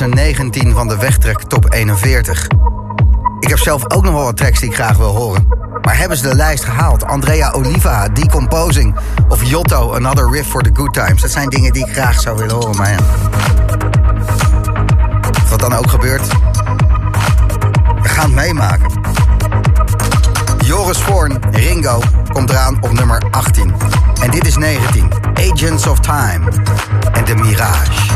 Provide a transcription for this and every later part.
laatste 19 van de wegtrek top 41. Ik heb zelf ook nog wel wat tracks die ik graag wil horen. Maar hebben ze de lijst gehaald? Andrea Oliva, Decomposing of Jotto, Another Riff for the Good Times. Dat zijn dingen die ik graag zou willen horen, maar. Wat dan ook gebeurt, we gaan het meemaken. Joris Voorn, Ringo, komt eraan op nummer 18. En dit is 19, Agents of Time en The Mirage.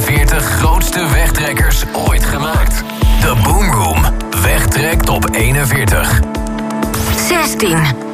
49 grootste wegtrekkers ooit gemaakt. De Boom Room wegtrekt op 41. 16.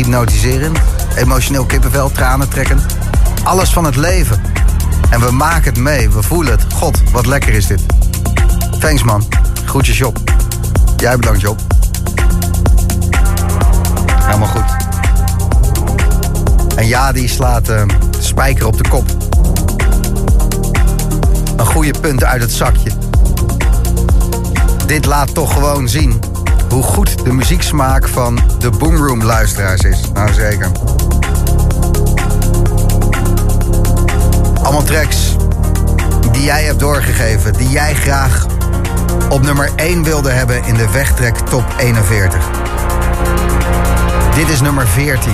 Hypnotiserend, emotioneel kippenvel, tranen trekken. Alles van het leven. En we maken het mee, we voelen het. God, wat lekker is dit. Thanks man. Groetjes Job. Jij bedankt Job. Helemaal goed. En ja, die slaat uh, spijker op de kop. Een goede punt uit het zakje. Dit laat toch gewoon zien hoe goed de muzieksmaak van de Boomroom luisteraars is. Nou zeker. Allemaal tracks die jij hebt doorgegeven, die jij graag op nummer 1 wilde hebben in de wegtrek top 41. Dit is nummer 14.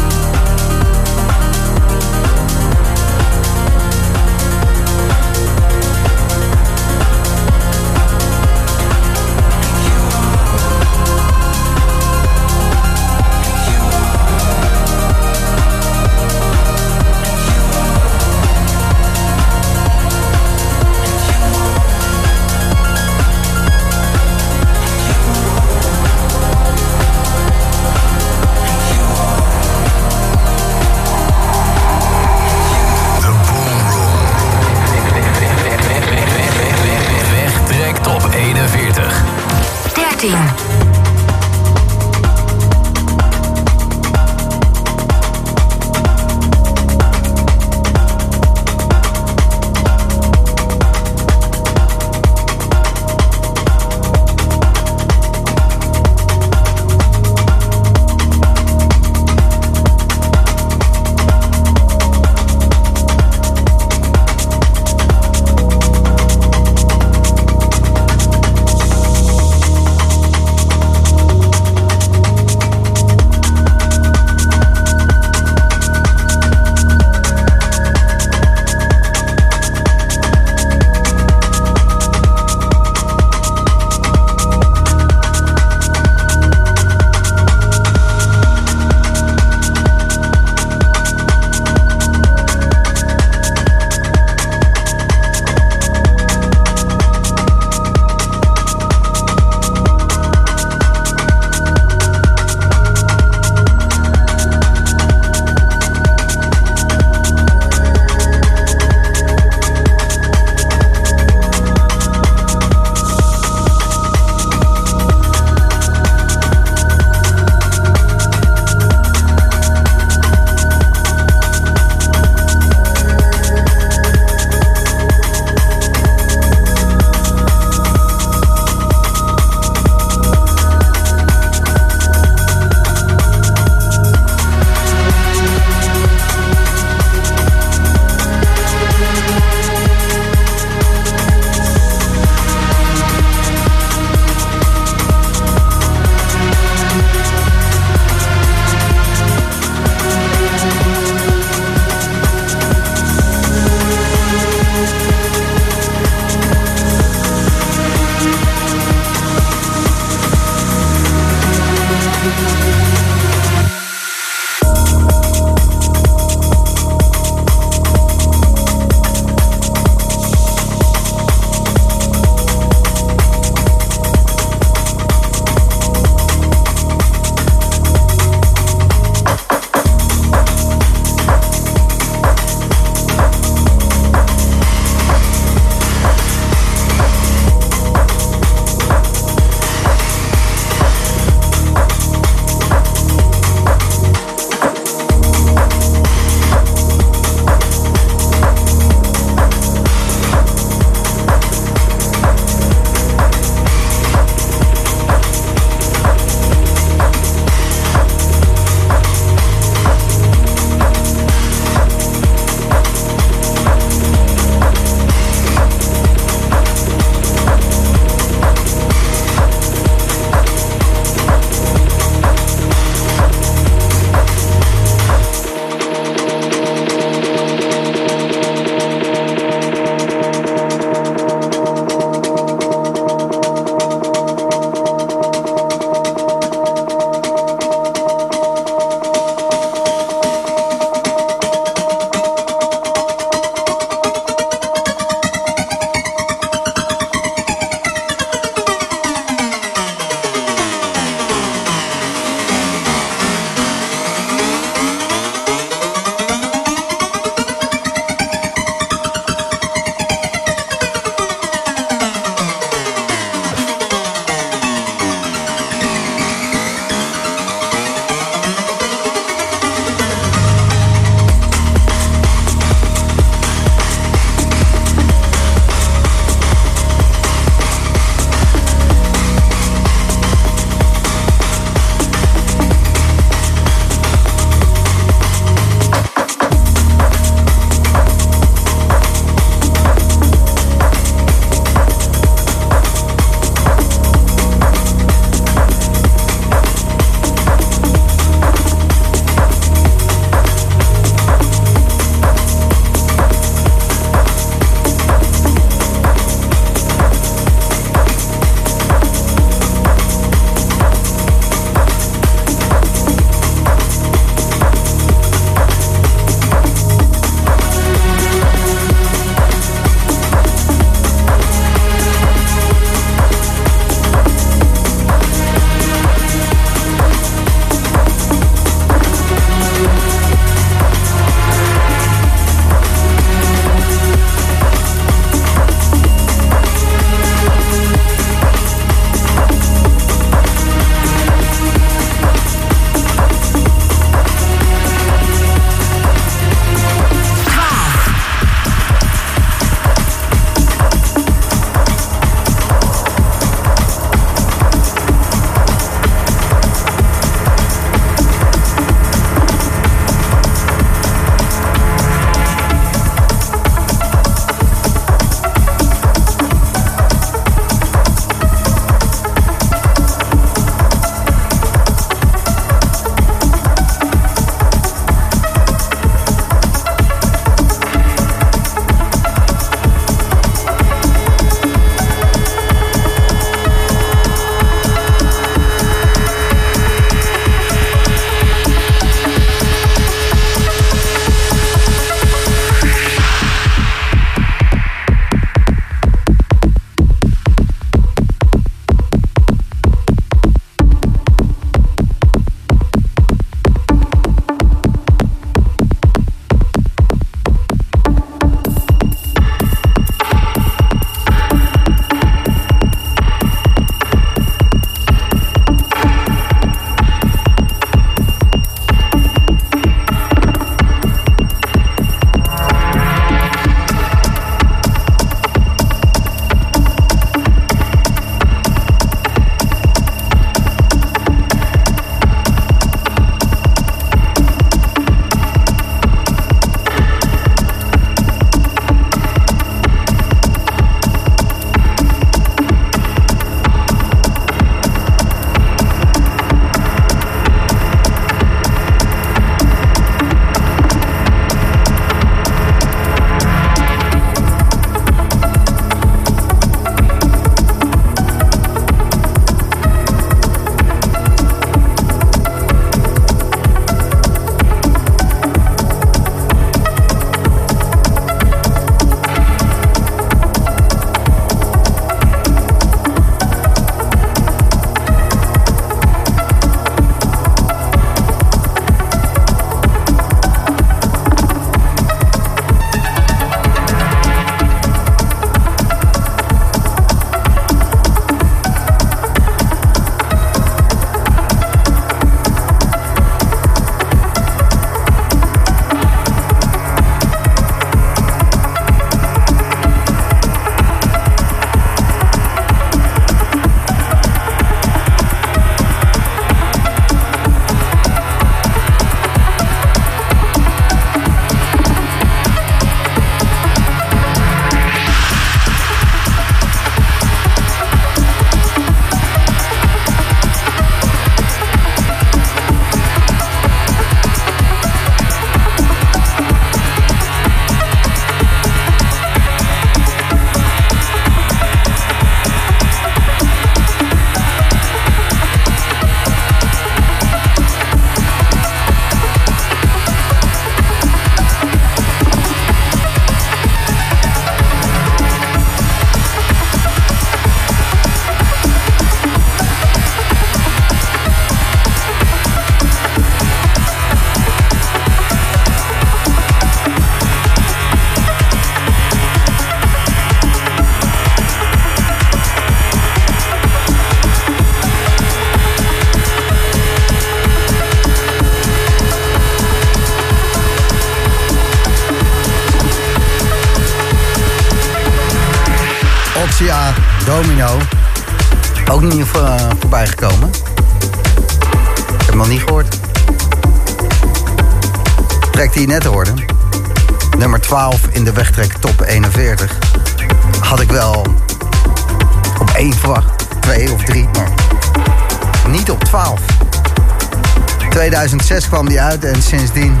Kwam die uit en sindsdien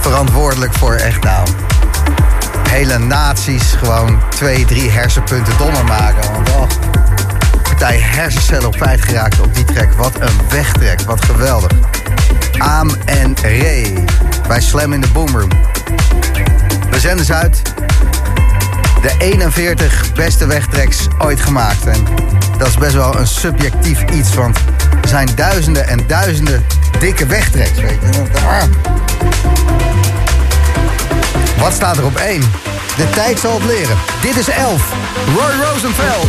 verantwoordelijk voor echt nou... hele naties gewoon twee, drie hersenpunten dommer maken. Want oh, partij hersencellen op feit geraakt op die track. Wat een wegtrek, wat geweldig. Aam en Ray bij Slam in de Boomroom. We zenden ze uit. De 41 beste wegtreks ooit gemaakt. En dat is best wel een subjectief iets, want er zijn duizenden en duizenden dikke wegtreks, weet je. Wat staat er op één? De tijd zal het leren. Dit is 11. Roy Rosenfeld.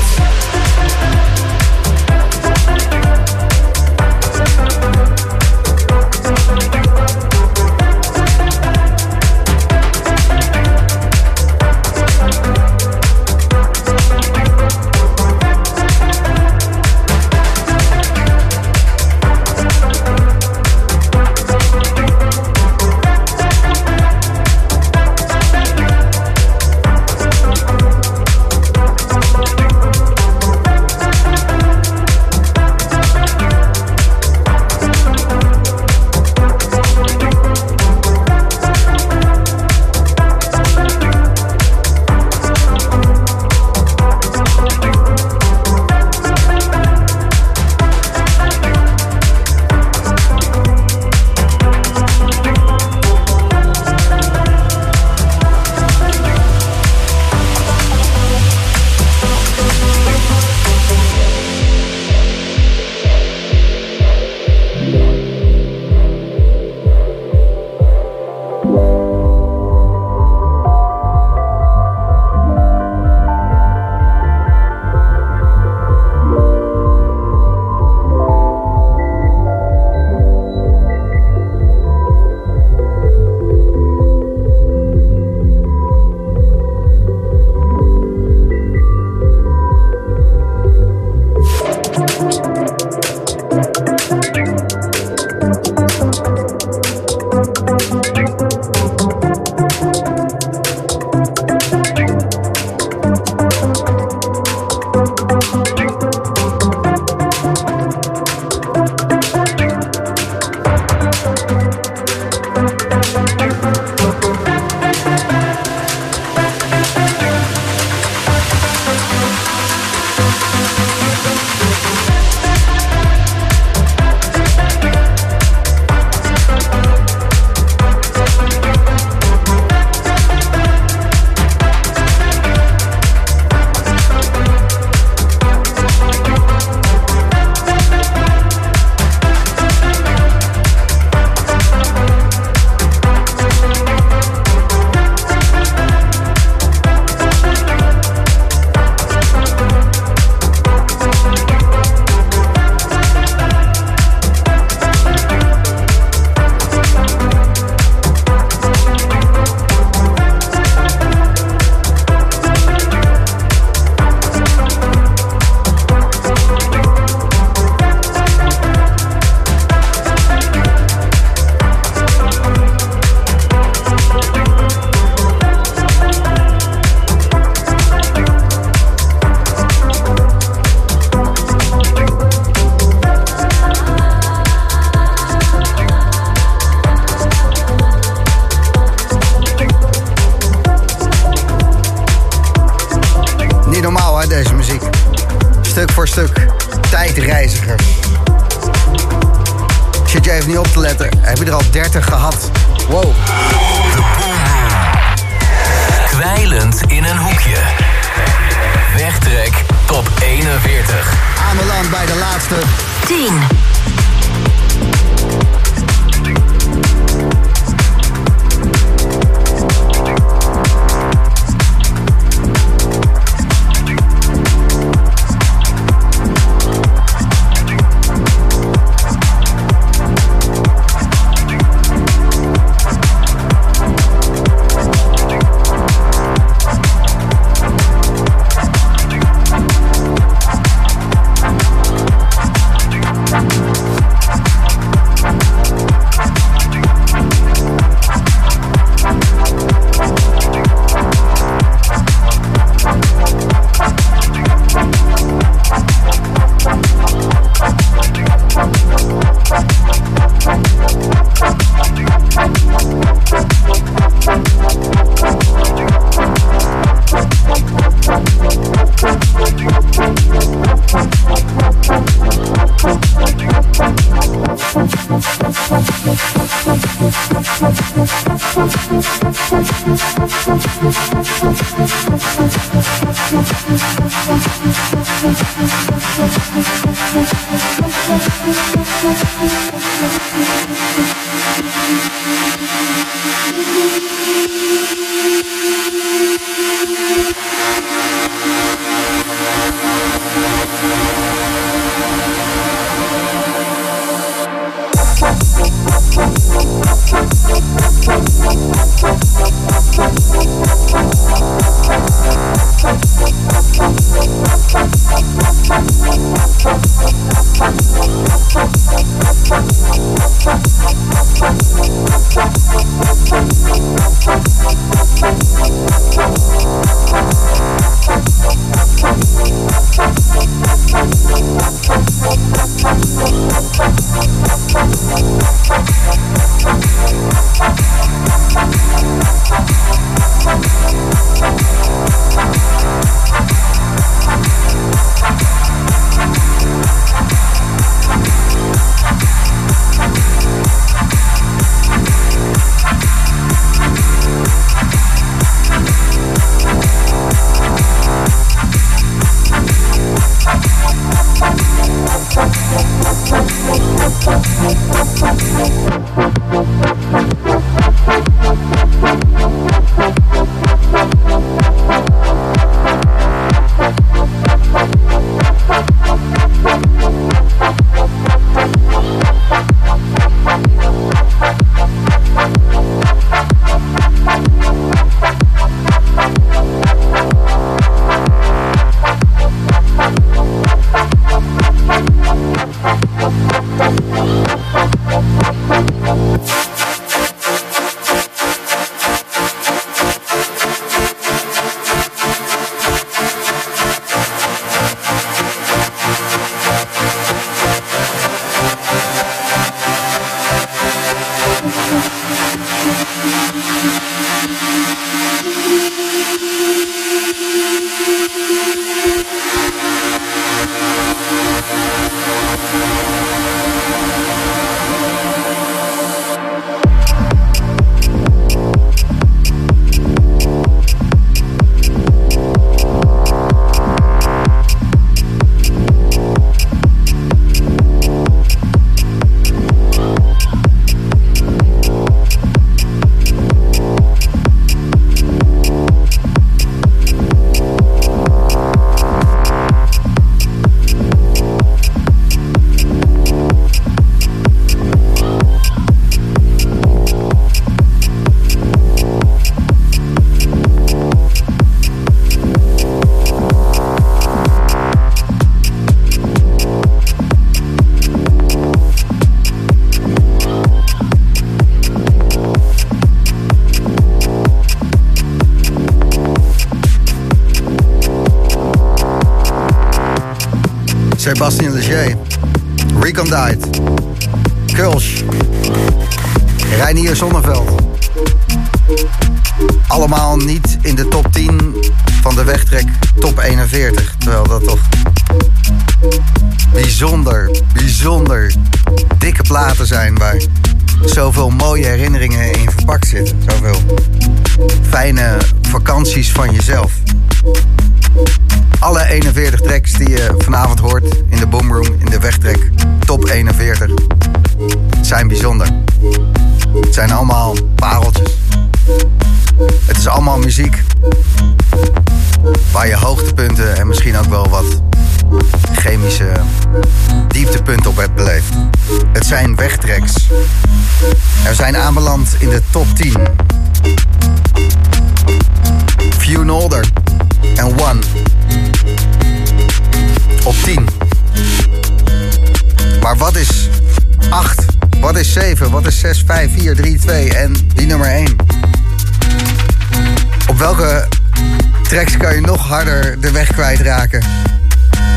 tracks kan je nog harder de weg kwijtraken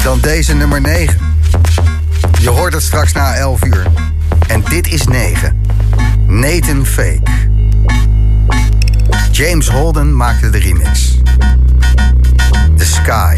dan deze nummer 9. Je hoort het straks na 11 uur. En dit is 9. Nathan Fake. James Holden maakte de remix. The Sky.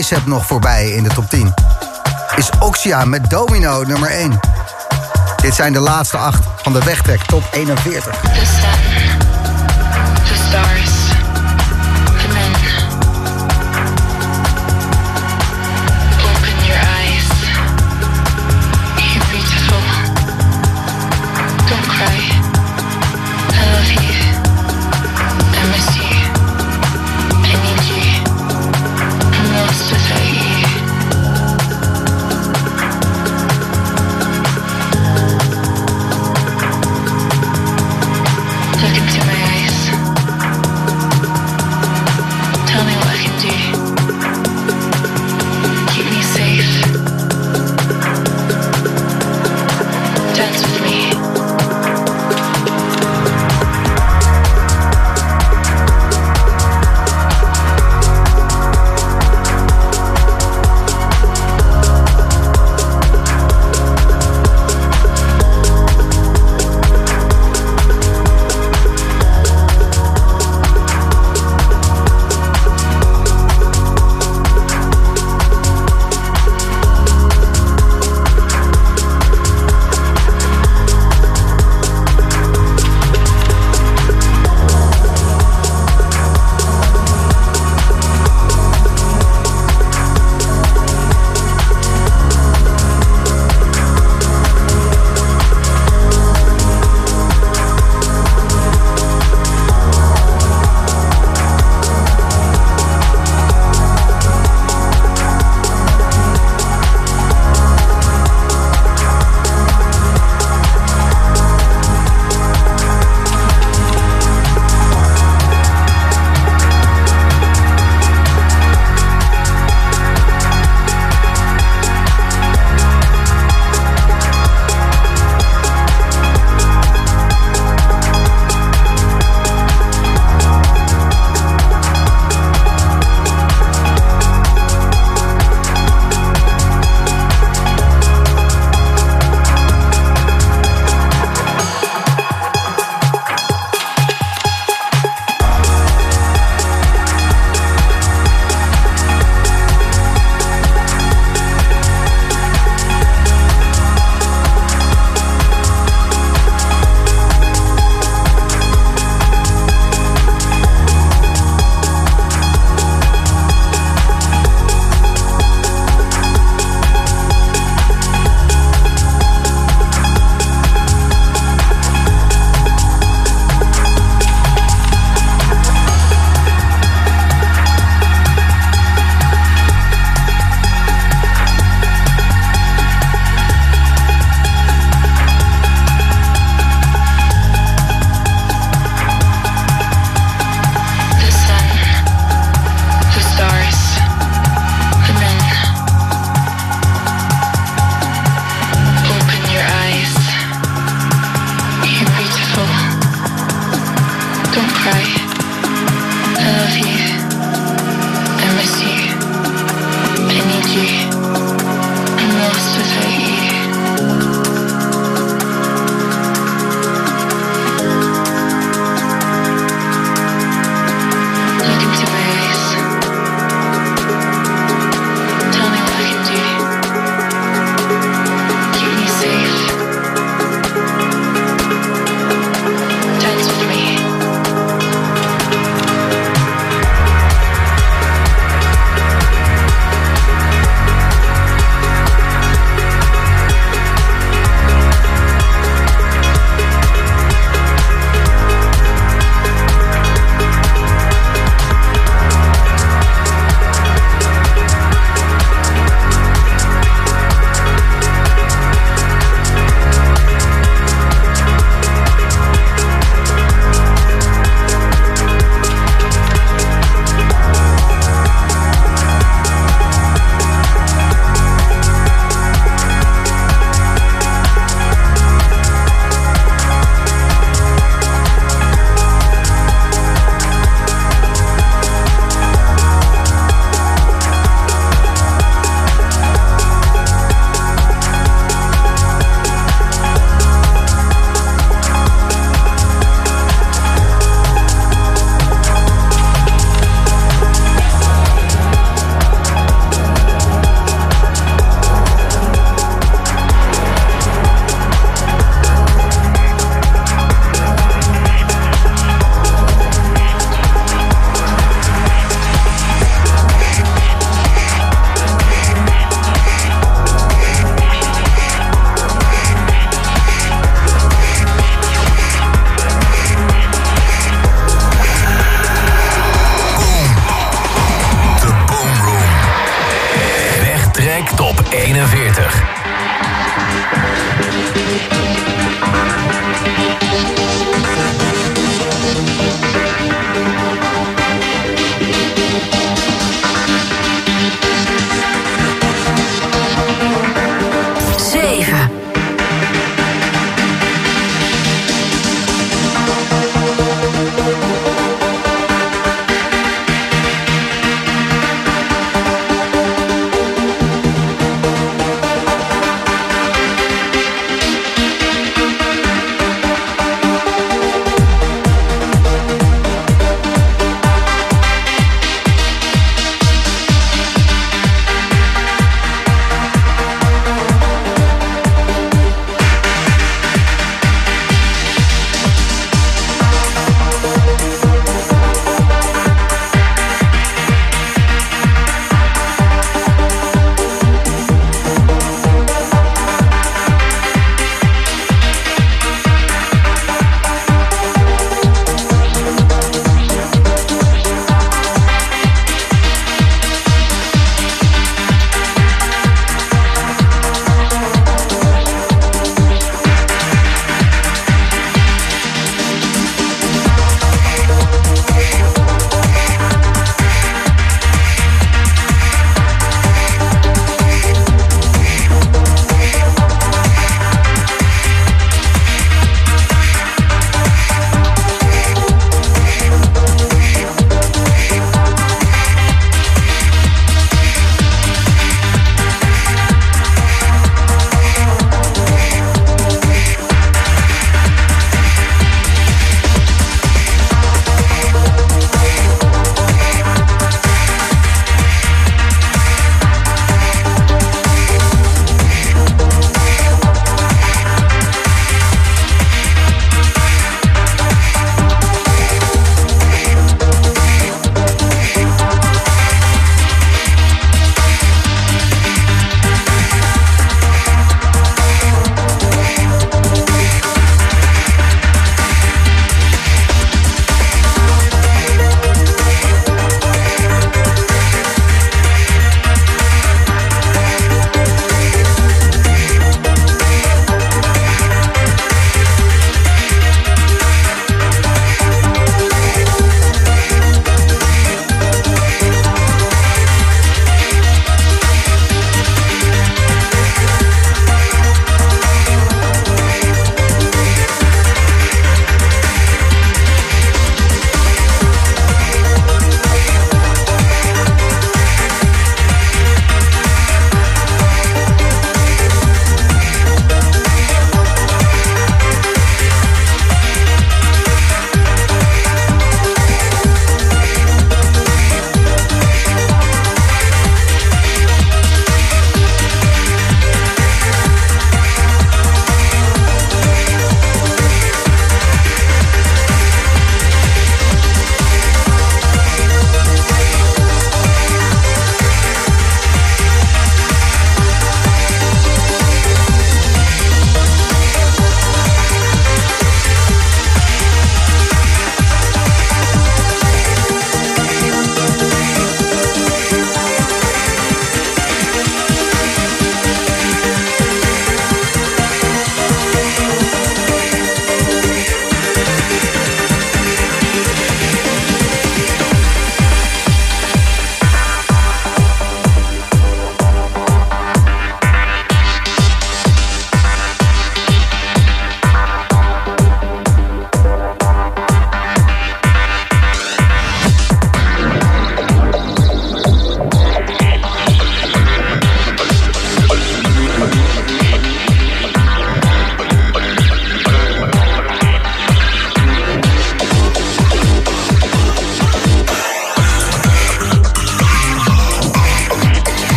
Bicep nog voorbij in de top 10? Is Oxia met Domino nummer 1? Dit zijn de laatste acht van de wegtrek top 41.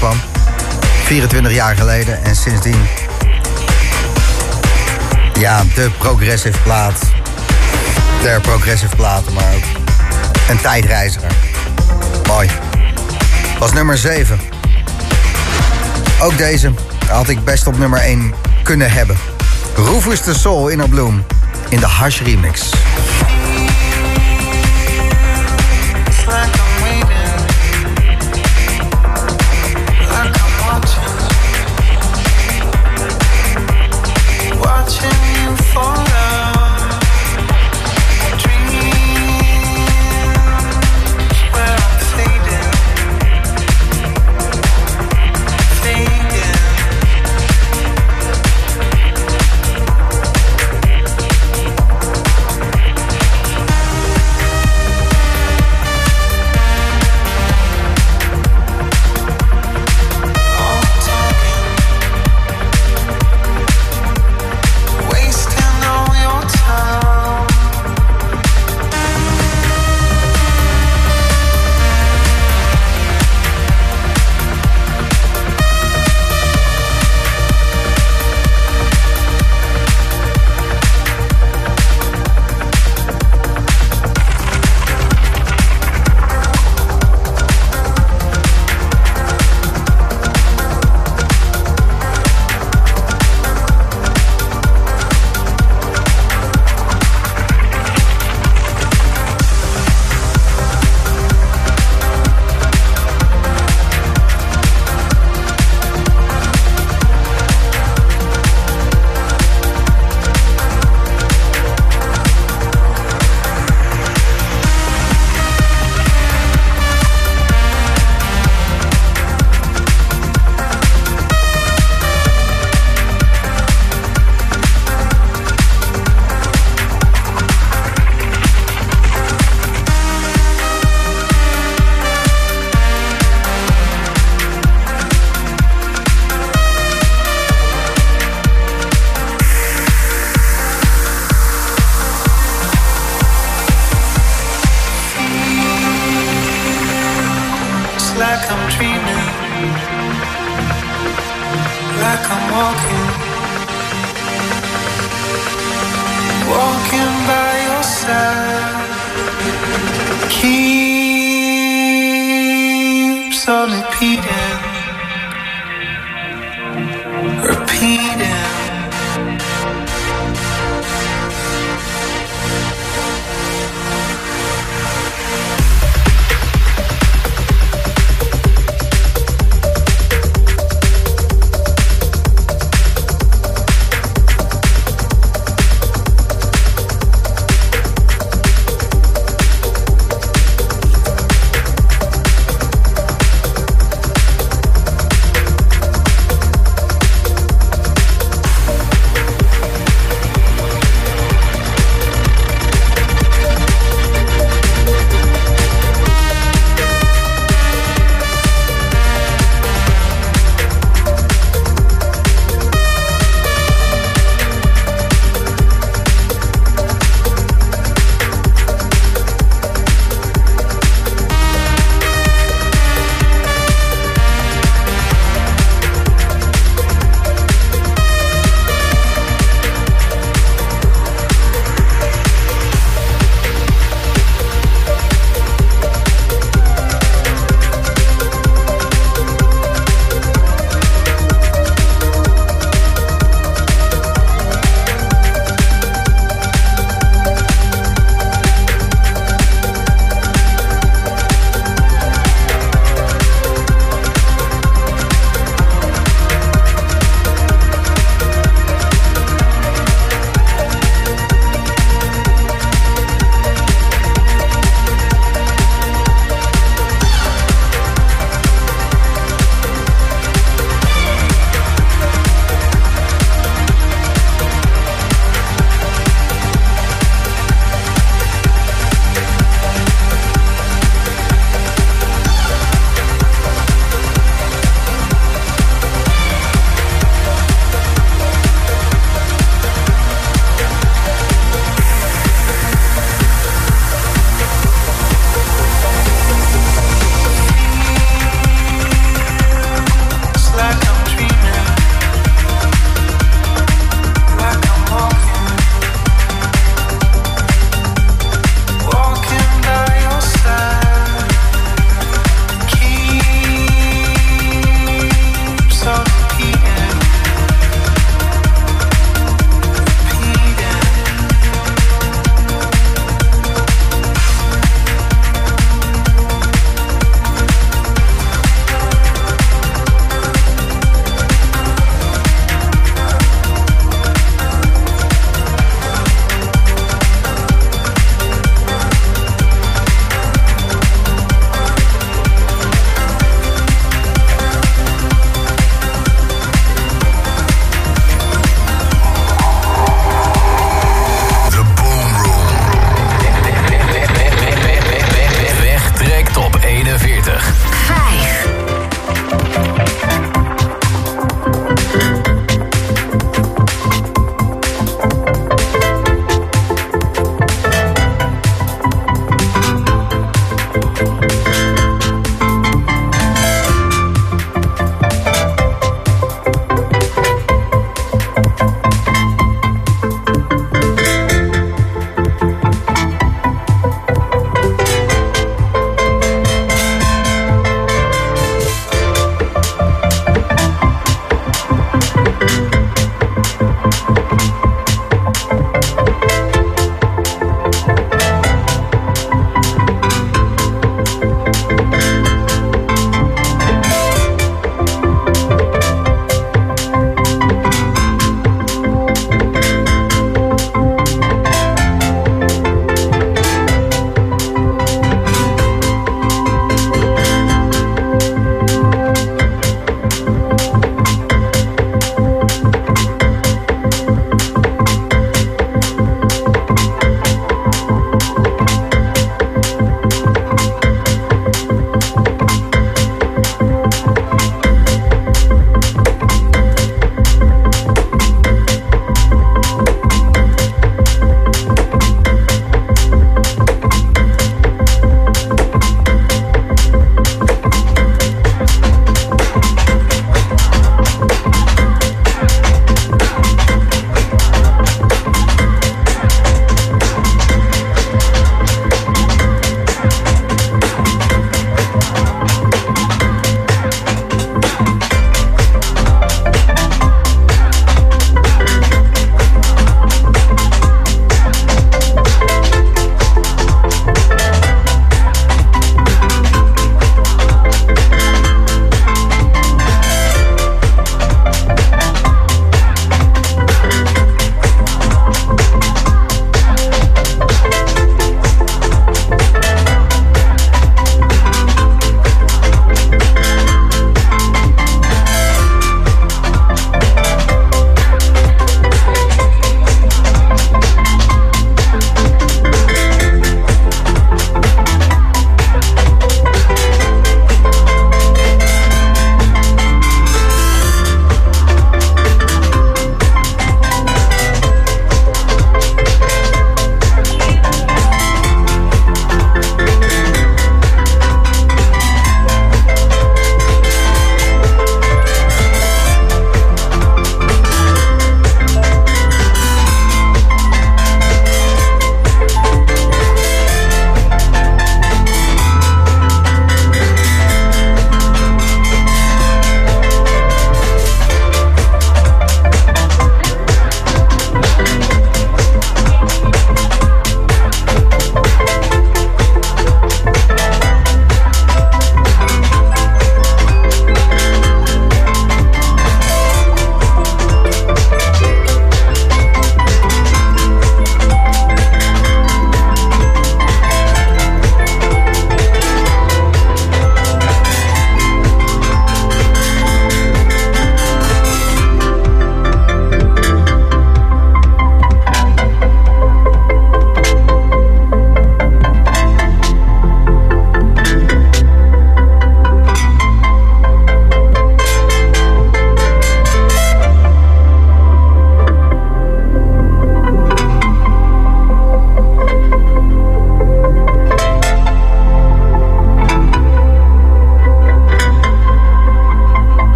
99 uitkwam. 24 jaar geleden. En sindsdien... Ja, de progressive plaat. Der progressive platen, maar ook een tijdreiziger. Mooi. Was nummer 7. Ook deze had ik best op nummer 1 kunnen hebben. Rufus de Soul in Bloom in de Hush remix.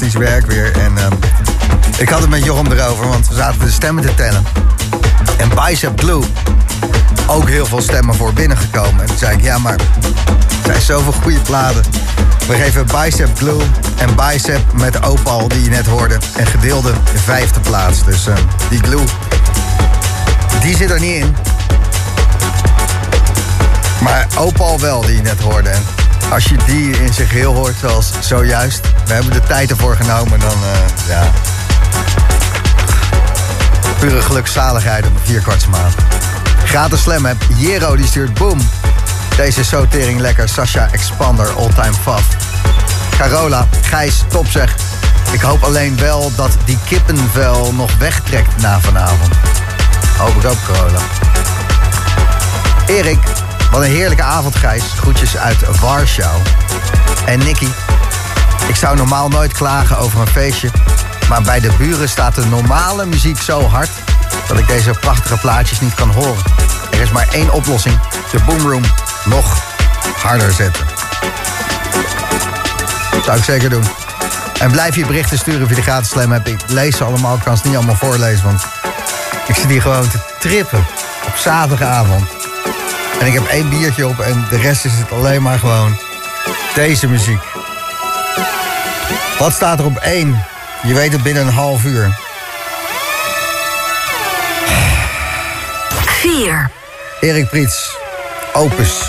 Fantastisch werk weer. En uh, ik had het met Jochem erover, want we zaten de stemmen te tellen. En Bicep Blue, ook heel veel stemmen voor binnengekomen. En toen zei ik, ja maar, er zijn zoveel goede platen. We geven Bicep Blue en Bicep met Opal, die je net hoorde, een gedeelde vijfde plaats. Dus uh, die Glue, die zit er niet in. Maar Opal wel, die je net hoorde. Als je die in zijn geheel hoort, zoals zojuist... we hebben de tijd ervoor genomen, dan uh, ja... Pure gelukzaligheid op een vierkwartsmaat. Gratis slam heb. Jero die stuurt boom. Deze is lekker. Sasha Expander, all time fav. Carola, Gijs, top zeg. Ik hoop alleen wel dat die kippenvel nog wegtrekt na vanavond. Hoop ik ook, Carola. Erik, wat een heerlijke avond, Gijs. Groetjes uit Warschau. En Nicky, ik zou normaal nooit klagen over een feestje... maar bij de buren staat de normale muziek zo hard... dat ik deze prachtige plaatjes niet kan horen. Er is maar één oplossing. De boomroom nog harder zetten. Dat zou ik zeker doen. En blijf je berichten sturen via de gratis slam app. Ik lees ze allemaal, ik kan ze niet allemaal voorlezen... want ik zit hier gewoon te trippen op zaterdagavond. En ik heb één biertje op en de rest is het alleen maar gewoon deze muziek. Wat staat er op één? Je weet het binnen een half uur. 4. Erik Priets, Opus.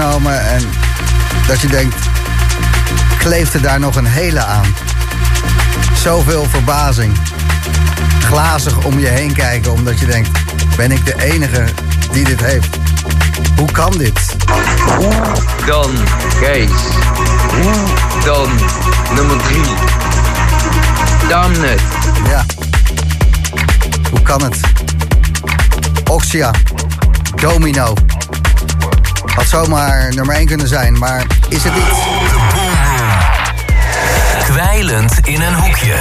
En dat je denkt, kleeft er daar nog een hele aan? Zoveel verbazing. Glazig om je heen kijken omdat je denkt, ben ik de enige die dit heeft? Hoe kan dit? Hoe dan, Kees? Hoe dan nummer drie? Damn it. Ja. kan het. Oxia, Domino. Had zomaar nummer 1 kunnen zijn, maar is het niet. Kwijlend in een hoekje.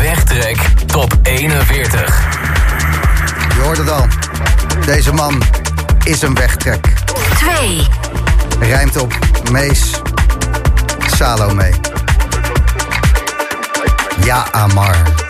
Wegtrek top 41. Je hoort het al. Deze man is een wegtrek. 2. Rijmt op Mees Salome. Ja, Amar.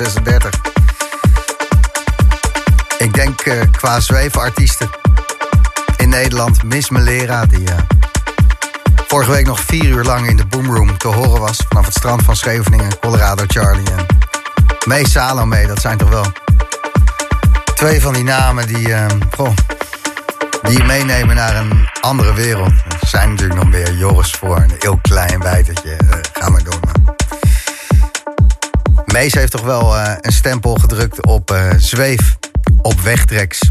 36. Ik denk uh, qua zweefartiesten in Nederland. Miss Melera, die uh, vorige week nog vier uur lang in de boomroom te horen was. Vanaf het strand van Scheveningen, Colorado Charlie. En May Salome, dat zijn toch wel twee van die namen die, uh, goh, die je meenemen naar een andere wereld. Er zijn natuurlijk nog meer Joris voor, een heel klein bijtertje. Mees heeft toch wel uh, een stempel gedrukt op uh, Zweef, op Wegtreks.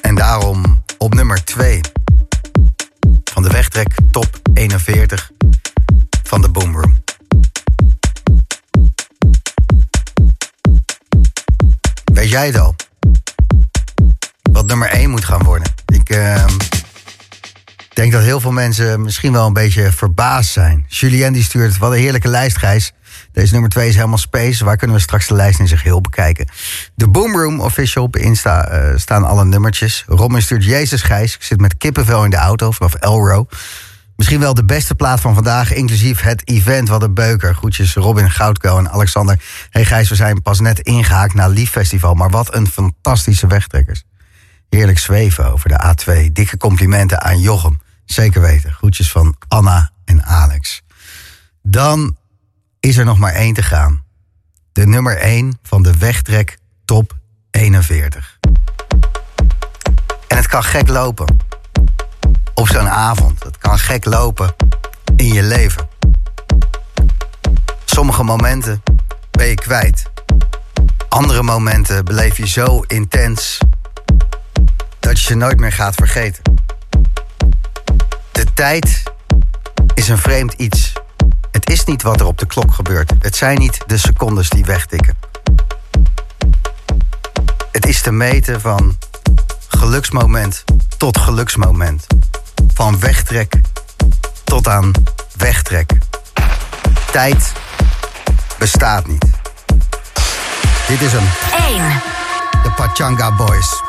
En daarom op nummer 2 van de Wegtrek Top 41 van de Boomroom. Weet jij het al? Wat nummer 1 moet gaan worden? Ik uh, denk dat heel veel mensen misschien wel een beetje verbaasd zijn. Julien die stuurt, wat een heerlijke lijst, Gijs. Deze nummer 2 is helemaal space. Waar kunnen we straks de lijst in zich heel bekijken? De Boomroom official op Insta uh, staan alle nummertjes. Robin stuurt Jezus Gijs. Ik zit met kippenvel in de auto vanaf Elro. Misschien wel de beste plaat van vandaag, inclusief het event. Wat een beuker. Groetjes Robin Goudkuil en Alexander. Hey Gijs, we zijn pas net ingehaakt naar Lief Festival. Maar wat een fantastische wegtrekkers. Heerlijk zweven over de A2. Dikke complimenten aan Jochem. Zeker weten. Groetjes van Anna en Alex. Dan is er nog maar één te gaan. De nummer 1 van de wegtrek top 41. En het kan gek lopen. Op zo'n avond. Het kan gek lopen in je leven. Sommige momenten ben je kwijt. Andere momenten beleef je zo intens dat je ze nooit meer gaat vergeten. De tijd is een vreemd iets. Het is niet wat er op de klok gebeurt. Het zijn niet de secondes die wegtikken. Het is te meten van geluksmoment tot geluksmoment. Van wegtrek tot aan wegtrek. Tijd bestaat niet. Dit is hem. 1. De Pachanga Boys.